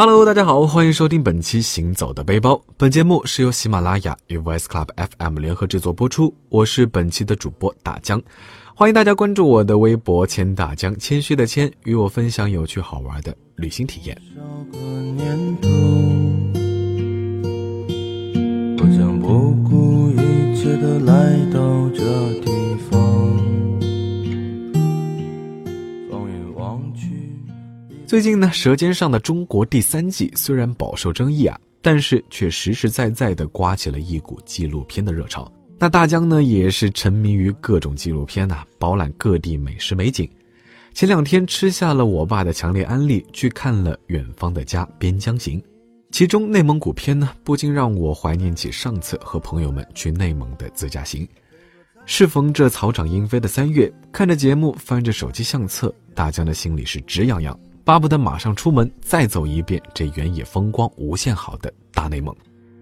Hello，大家好，欢迎收听本期《行走的背包》。本节目是由喜马拉雅与 Voice Club FM 联合制作播出。我是本期的主播大江，欢迎大家关注我的微博“千大江”，谦虚的谦，与我分享有趣好玩的旅行体验。最近呢，《舌尖上的中国》第三季虽然饱受争议啊，但是却实实在在的刮起了一股纪录片的热潮。那大江呢，也是沉迷于各种纪录片呐，饱览各地美食美景。前两天吃下了我爸的强烈安利，去看了《远方的家·边疆行》，其中内蒙古片呢，不禁让我怀念起上次和朋友们去内蒙的自驾行。适逢这草长莺飞的三月，看着节目，翻着手机相册，大江的心里是直痒痒。巴不得马上出门，再走一遍这原野风光无限好的大内蒙。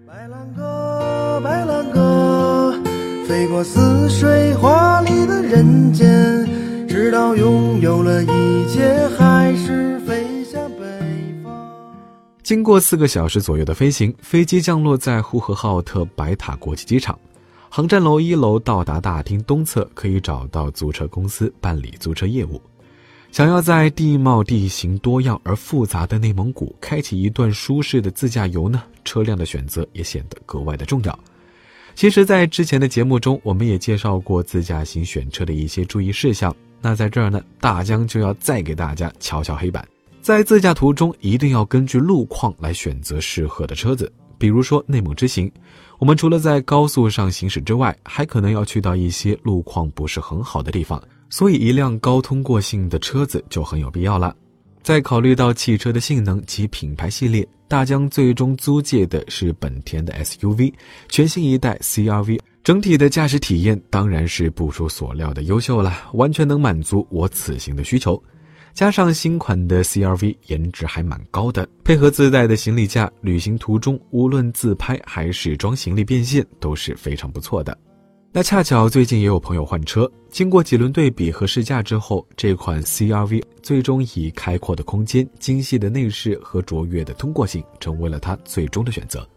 白兰鸽，白兰鸽，飞过似水华丽的人间，直到拥有了一切，还是飞向北方。经过四个小时左右的飞行，飞机降落在呼和浩特白塔国际机场。航站楼一楼到达大厅东侧，可以找到租车公司办理租车业务。想要在地貌地形多样而复杂的内蒙古开启一段舒适的自驾游呢？车辆的选择也显得格外的重要。其实，在之前的节目中，我们也介绍过自驾行选车的一些注意事项。那在这儿呢，大江就要再给大家敲敲黑板。在自驾途中，一定要根据路况来选择适合的车子。比如说内蒙之行，我们除了在高速上行驶之外，还可能要去到一些路况不是很好的地方。所以，一辆高通过性的车子就很有必要了。在考虑到汽车的性能及品牌系列，大疆最终租借的是本田的 SUV，全新一代 CRV。整体的驾驶体验当然是不出所料的优秀了，完全能满足我此行的需求。加上新款的 CRV 颜值还蛮高的，配合自带的行李架，旅行途中无论自拍还是装行李变现都是非常不错的。那恰巧最近也有朋友换车，经过几轮对比和试驾之后，这款 CRV 最终以开阔的空间、精细的内饰和卓越的通过性，成为了他最终的选择。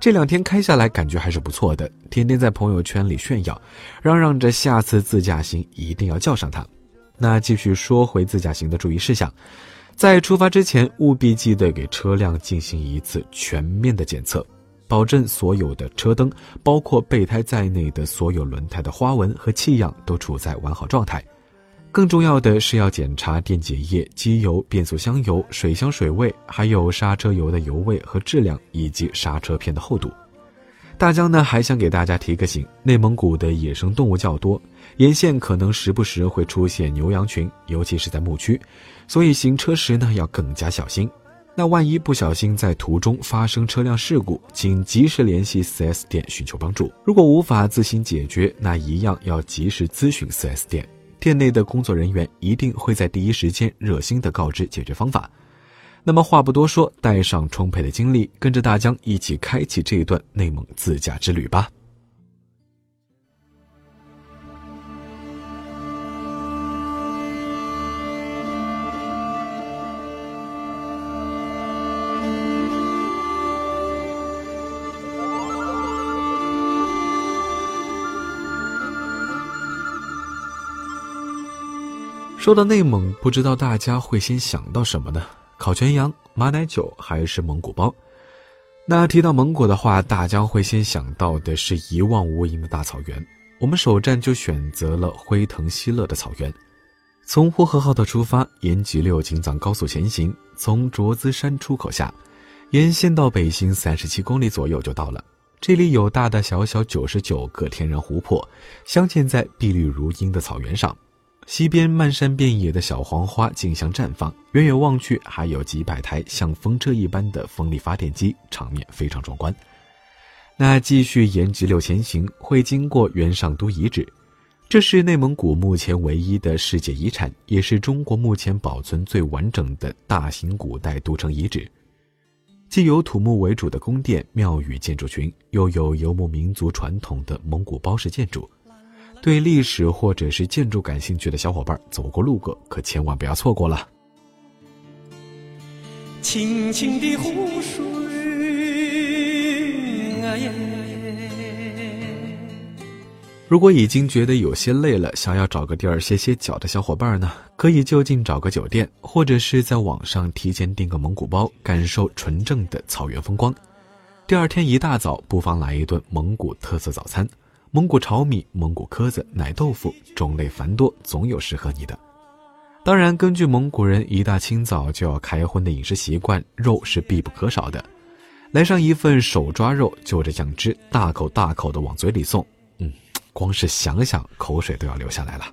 这两天开下来感觉还是不错的，天天在朋友圈里炫耀，嚷嚷着下次自驾行一定要叫上它。那继续说回自驾行的注意事项，在出发之前务必记得给车辆进行一次全面的检测。保证所有的车灯，包括备胎在内的所有轮胎的花纹和气样都处在完好状态。更重要的是要检查电解液、机油、变速箱油、水箱水位，还有刹车油的油位和质量，以及刹车片的厚度。大江呢还想给大家提个醒：内蒙古的野生动物较多，沿线可能时不时会出现牛羊群，尤其是在牧区，所以行车时呢要更加小心。那万一不小心在途中发生车辆事故，请及时联系 4S 店寻求帮助。如果无法自行解决，那一样要及时咨询 4S 店，店内的工作人员一定会在第一时间热心的告知解决方法。那么话不多说，带上充沛的精力，跟着大江一起开启这一段内蒙自驾之旅吧。说到内蒙，不知道大家会先想到什么呢？烤全羊、马奶酒还是蒙古包？那提到蒙古的话，大家会先想到的是一望无垠的大草原。我们首站就选择了辉腾锡勒的草原。从呼和浩特出发，沿吉六京藏高速前行，从卓资山出口下，沿线到北行三十七公里左右就到了。这里有大大小小九十九个天然湖泊，镶嵌在碧绿如茵的草原上。西边漫山遍野的小黄花竞相绽放，远远望去还有几百台像风车一般的风力发电机，场面非常壮观。那继续沿直六前行，会经过元上都遗址，这是内蒙古目前唯一的世界遗产，也是中国目前保存最完整的大型古代都城遗址。既有土木为主的宫殿、庙宇建筑群，又有游牧民族传统的蒙古包式建筑。对历史或者是建筑感兴趣的小伙伴，走过路过可千万不要错过了。清清的湖水啊耶。如果已经觉得有些累了，想要找个地儿歇歇脚的小伙伴呢，可以就近找个酒店，或者是在网上提前订个蒙古包，感受纯正的草原风光。第二天一大早，不妨来一顿蒙古特色早餐：蒙古炒米、蒙古蚵子、奶豆腐，种类繁多，总有适合你的。当然，根据蒙古人一大清早就要开荤的饮食习惯，肉是必不可少的。来上一份手抓肉，就着酱汁，大口大口的往嘴里送。嗯，光是想想，口水都要流下来了。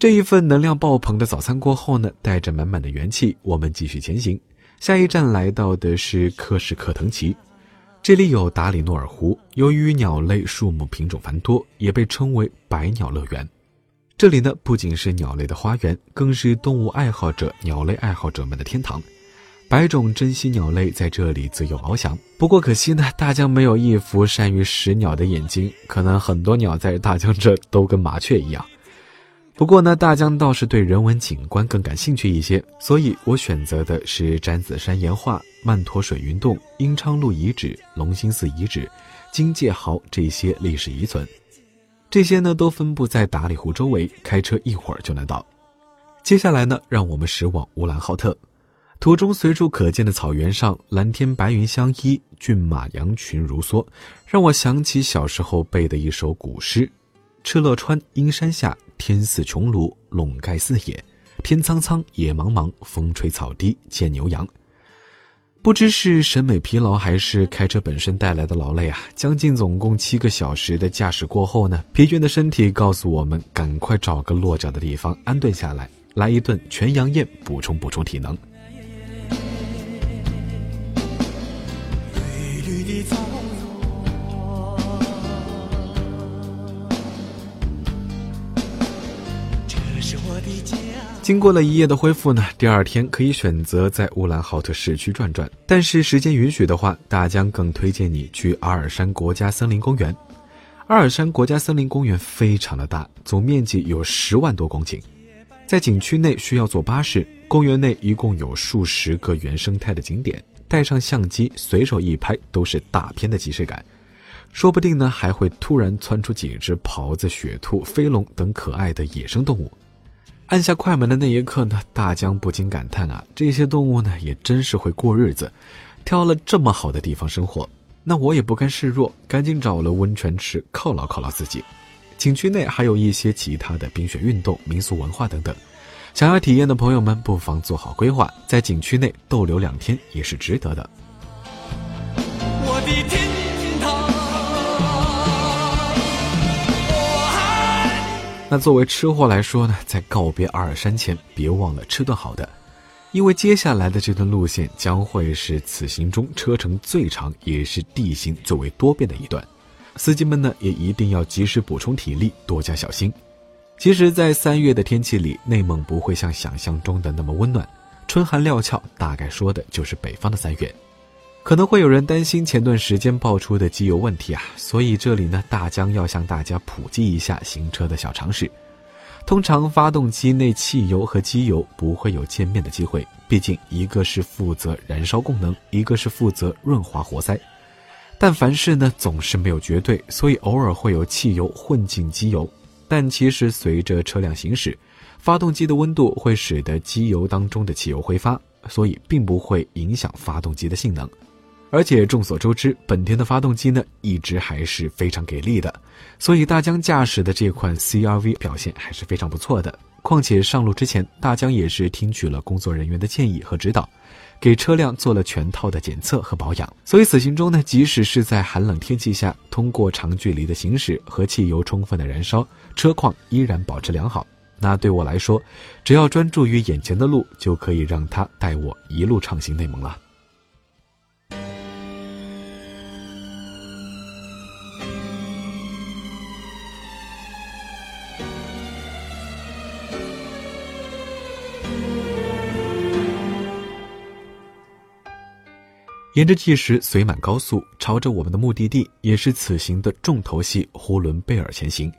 这一份能量爆棚的早餐过后呢，带着满满的元气，我们继续前行。下一站来到的是克什克腾旗。这里有达里诺尔湖，由于鸟类数目品种繁多，也被称为百鸟乐园。这里呢，不仅是鸟类的花园，更是动物爱好者、鸟类爱好者们的天堂。百种珍稀鸟类在这里自由翱翔。不过可惜呢，大江没有一副善于识鸟的眼睛，可能很多鸟在大江这都跟麻雀一样。不过呢，大江倒是对人文景观更感兴趣一些，所以我选择的是詹子山岩画、曼陀水云洞、英昌路遗址、龙兴寺遗址、金界壕这些历史遗存。这些呢都分布在达里湖周围，开车一会儿就能到。接下来呢，让我们驶往乌兰浩特。途中随处可见的草原上，蓝天白云相依，骏马羊群如梭，让我想起小时候背的一首古诗。敕勒川，阴山下，天似穹庐，笼盖四野。天苍苍，野茫茫，风吹草低见牛羊。不知是审美疲劳，还是开车本身带来的劳累啊！将近总共七个小时的驾驶过后呢，疲倦的身体告诉我们，赶快找个落脚的地方安顿下来，来一顿全羊宴，补充补充体能。绿绿的草。经过了一夜的恢复呢，第二天可以选择在乌兰浩特市区转转。但是时间允许的话，大江更推荐你去阿尔山国家森林公园。阿尔山国家森林公园非常的大，总面积有十万多公顷。在景区内需要坐巴士，公园内一共有数十个原生态的景点，带上相机随手一拍都是大片的即视感。说不定呢，还会突然窜出几只狍子、雪兔、飞龙等可爱的野生动物。按下快门的那一刻呢，大江不禁感叹啊，这些动物呢也真是会过日子，挑了这么好的地方生活。那我也不甘示弱，赶紧找了温泉池犒劳犒劳自己。景区内还有一些其他的冰雪运动、民俗文化等等，想要体验的朋友们不妨做好规划，在景区内逗留两天也是值得的。我的天。那作为吃货来说呢，在告别阿尔山前，别忘了吃顿好的，因为接下来的这段路线将会是此行中车程最长，也是地形最为多变的一段。司机们呢，也一定要及时补充体力，多加小心。其实，在三月的天气里，内蒙不会像想象中的那么温暖，春寒料峭，大概说的就是北方的三月。可能会有人担心前段时间爆出的机油问题啊，所以这里呢，大江要向大家普及一下行车的小常识。通常发动机内汽油和机油不会有见面的机会，毕竟一个是负责燃烧功能，一个是负责润滑活塞。但凡事呢总是没有绝对，所以偶尔会有汽油混进机油。但其实随着车辆行驶，发动机的温度会使得机油当中的汽油挥发，所以并不会影响发动机的性能。而且众所周知，本田的发动机呢一直还是非常给力的，所以大江驾驶的这款 CRV 表现还是非常不错的。况且上路之前，大江也是听取了工作人员的建议和指导，给车辆做了全套的检测和保养。所以此行中呢，即使是在寒冷天气下，通过长距离的行驶和汽油充分的燃烧，车况依然保持良好。那对我来说，只要专注于眼前的路，就可以让它带我一路畅行内蒙了。沿着计时绥满高速，朝着我们的目的地，也是此行的重头戏呼伦贝尔前行。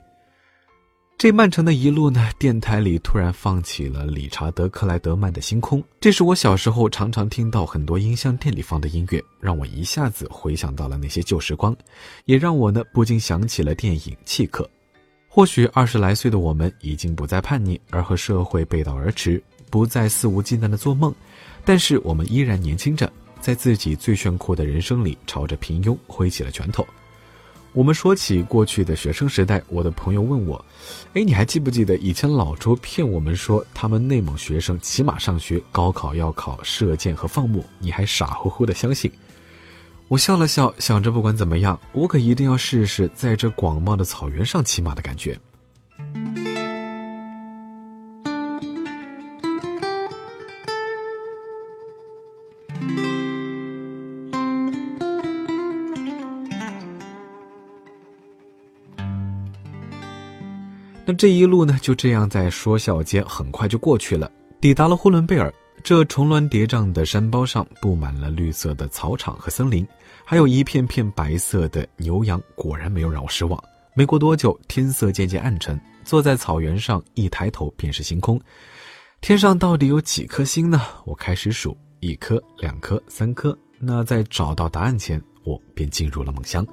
这漫长的一路呢，电台里突然放起了理查德克莱德曼的《星空》，这是我小时候常常听到很多音像店里放的音乐，让我一下子回想到了那些旧时光，也让我呢不禁想起了电影《契克》。或许二十来岁的我们已经不再叛逆，而和社会背道而驰，不再肆无忌惮的做梦，但是我们依然年轻着，在自己最炫酷的人生里，朝着平庸挥起了拳头。我们说起过去的学生时代，我的朋友问我：“哎，你还记不记得以前老周骗我们说他们内蒙学生骑马上学，高考要考射箭和放牧，你还傻乎乎的相信？”我笑了笑，想着不管怎么样，我可一定要试试在这广袤的草原上骑马的感觉。那这一路呢，就这样在说笑间很快就过去了。抵达了呼伦贝尔，这重峦叠嶂的山包上布满了绿色的草场和森林，还有一片片白色的牛羊。果然没有让我失望。没过多久，天色渐渐暗沉，坐在草原上，一抬头便是星空。天上到底有几颗星呢？我开始数，一颗、两颗、三颗。那在找到答案前，我便进入了梦乡。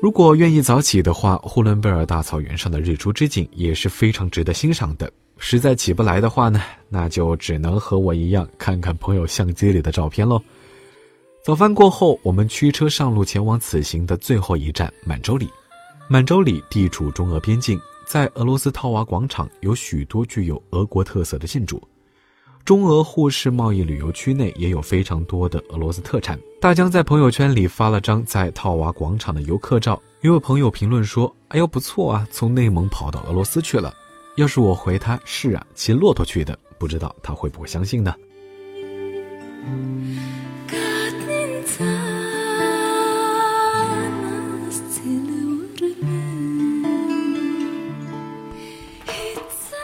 如果愿意早起的话，呼伦贝尔大草原上的日出之景也是非常值得欣赏的。实在起不来的话呢，那就只能和我一样看看朋友相机里的照片喽。早饭过后，我们驱车上路前往此行的最后一站满洲里。满洲里地处中俄边境，在俄罗斯套娃广场有许多具有俄国特色的建筑。中俄互市贸易旅游区内也有非常多的俄罗斯特产。大江在朋友圈里发了张在套娃广场的游客照，有位朋友评论说：“哎呦不错啊，从内蒙跑到俄罗斯去了。”要是我回他是啊，骑骆驼去的，不知道他会不会相信呢？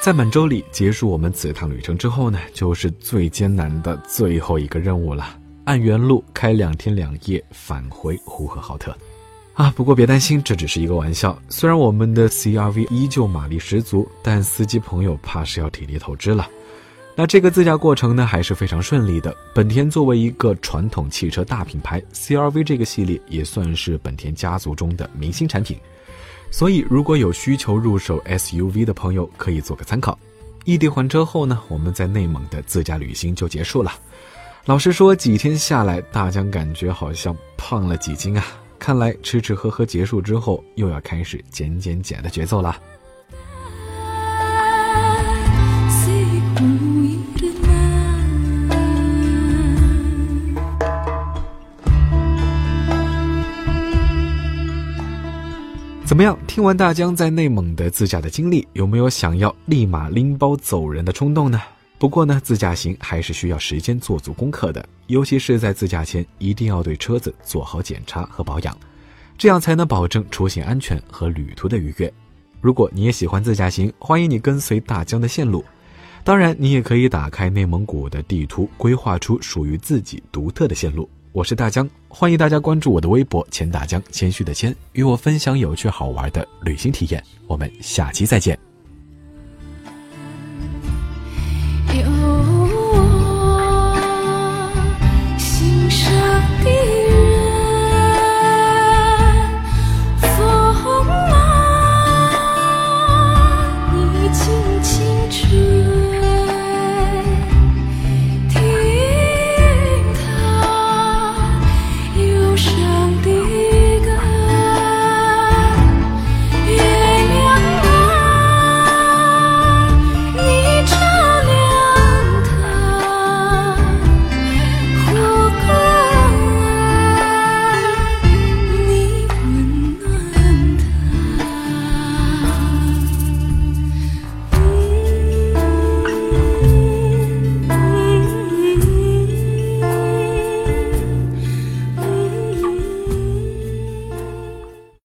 在满洲里结束我们此趟旅程之后呢，就是最艰难的最后一个任务了。按原路开两天两夜返回呼和浩特，啊，不过别担心，这只是一个玩笑。虽然我们的 CRV 依旧马力十足，但司机朋友怕是要体力透支了。那这个自驾过程呢，还是非常顺利的。本田作为一个传统汽车大品牌，CRV 这个系列也算是本田家族中的明星产品。所以，如果有需求入手 SUV 的朋友，可以做个参考。异地还车后呢，我们在内蒙的自驾旅行就结束了。老实说，几天下来，大江感觉好像胖了几斤啊！看来吃吃喝喝结束之后，又要开始减减减的节奏了。怎么样？听完大江在内蒙的自驾的经历，有没有想要立马拎包走人的冲动呢？不过呢，自驾行还是需要时间做足功课的，尤其是在自驾前，一定要对车子做好检查和保养，这样才能保证出行安全和旅途的愉悦。如果你也喜欢自驾行，欢迎你跟随大江的线路。当然，你也可以打开内蒙古的地图，规划出属于自己独特的线路。我是大江，欢迎大家关注我的微博“钱大江”，谦虚的谦，与我分享有趣好玩的旅行体验。我们下期再见。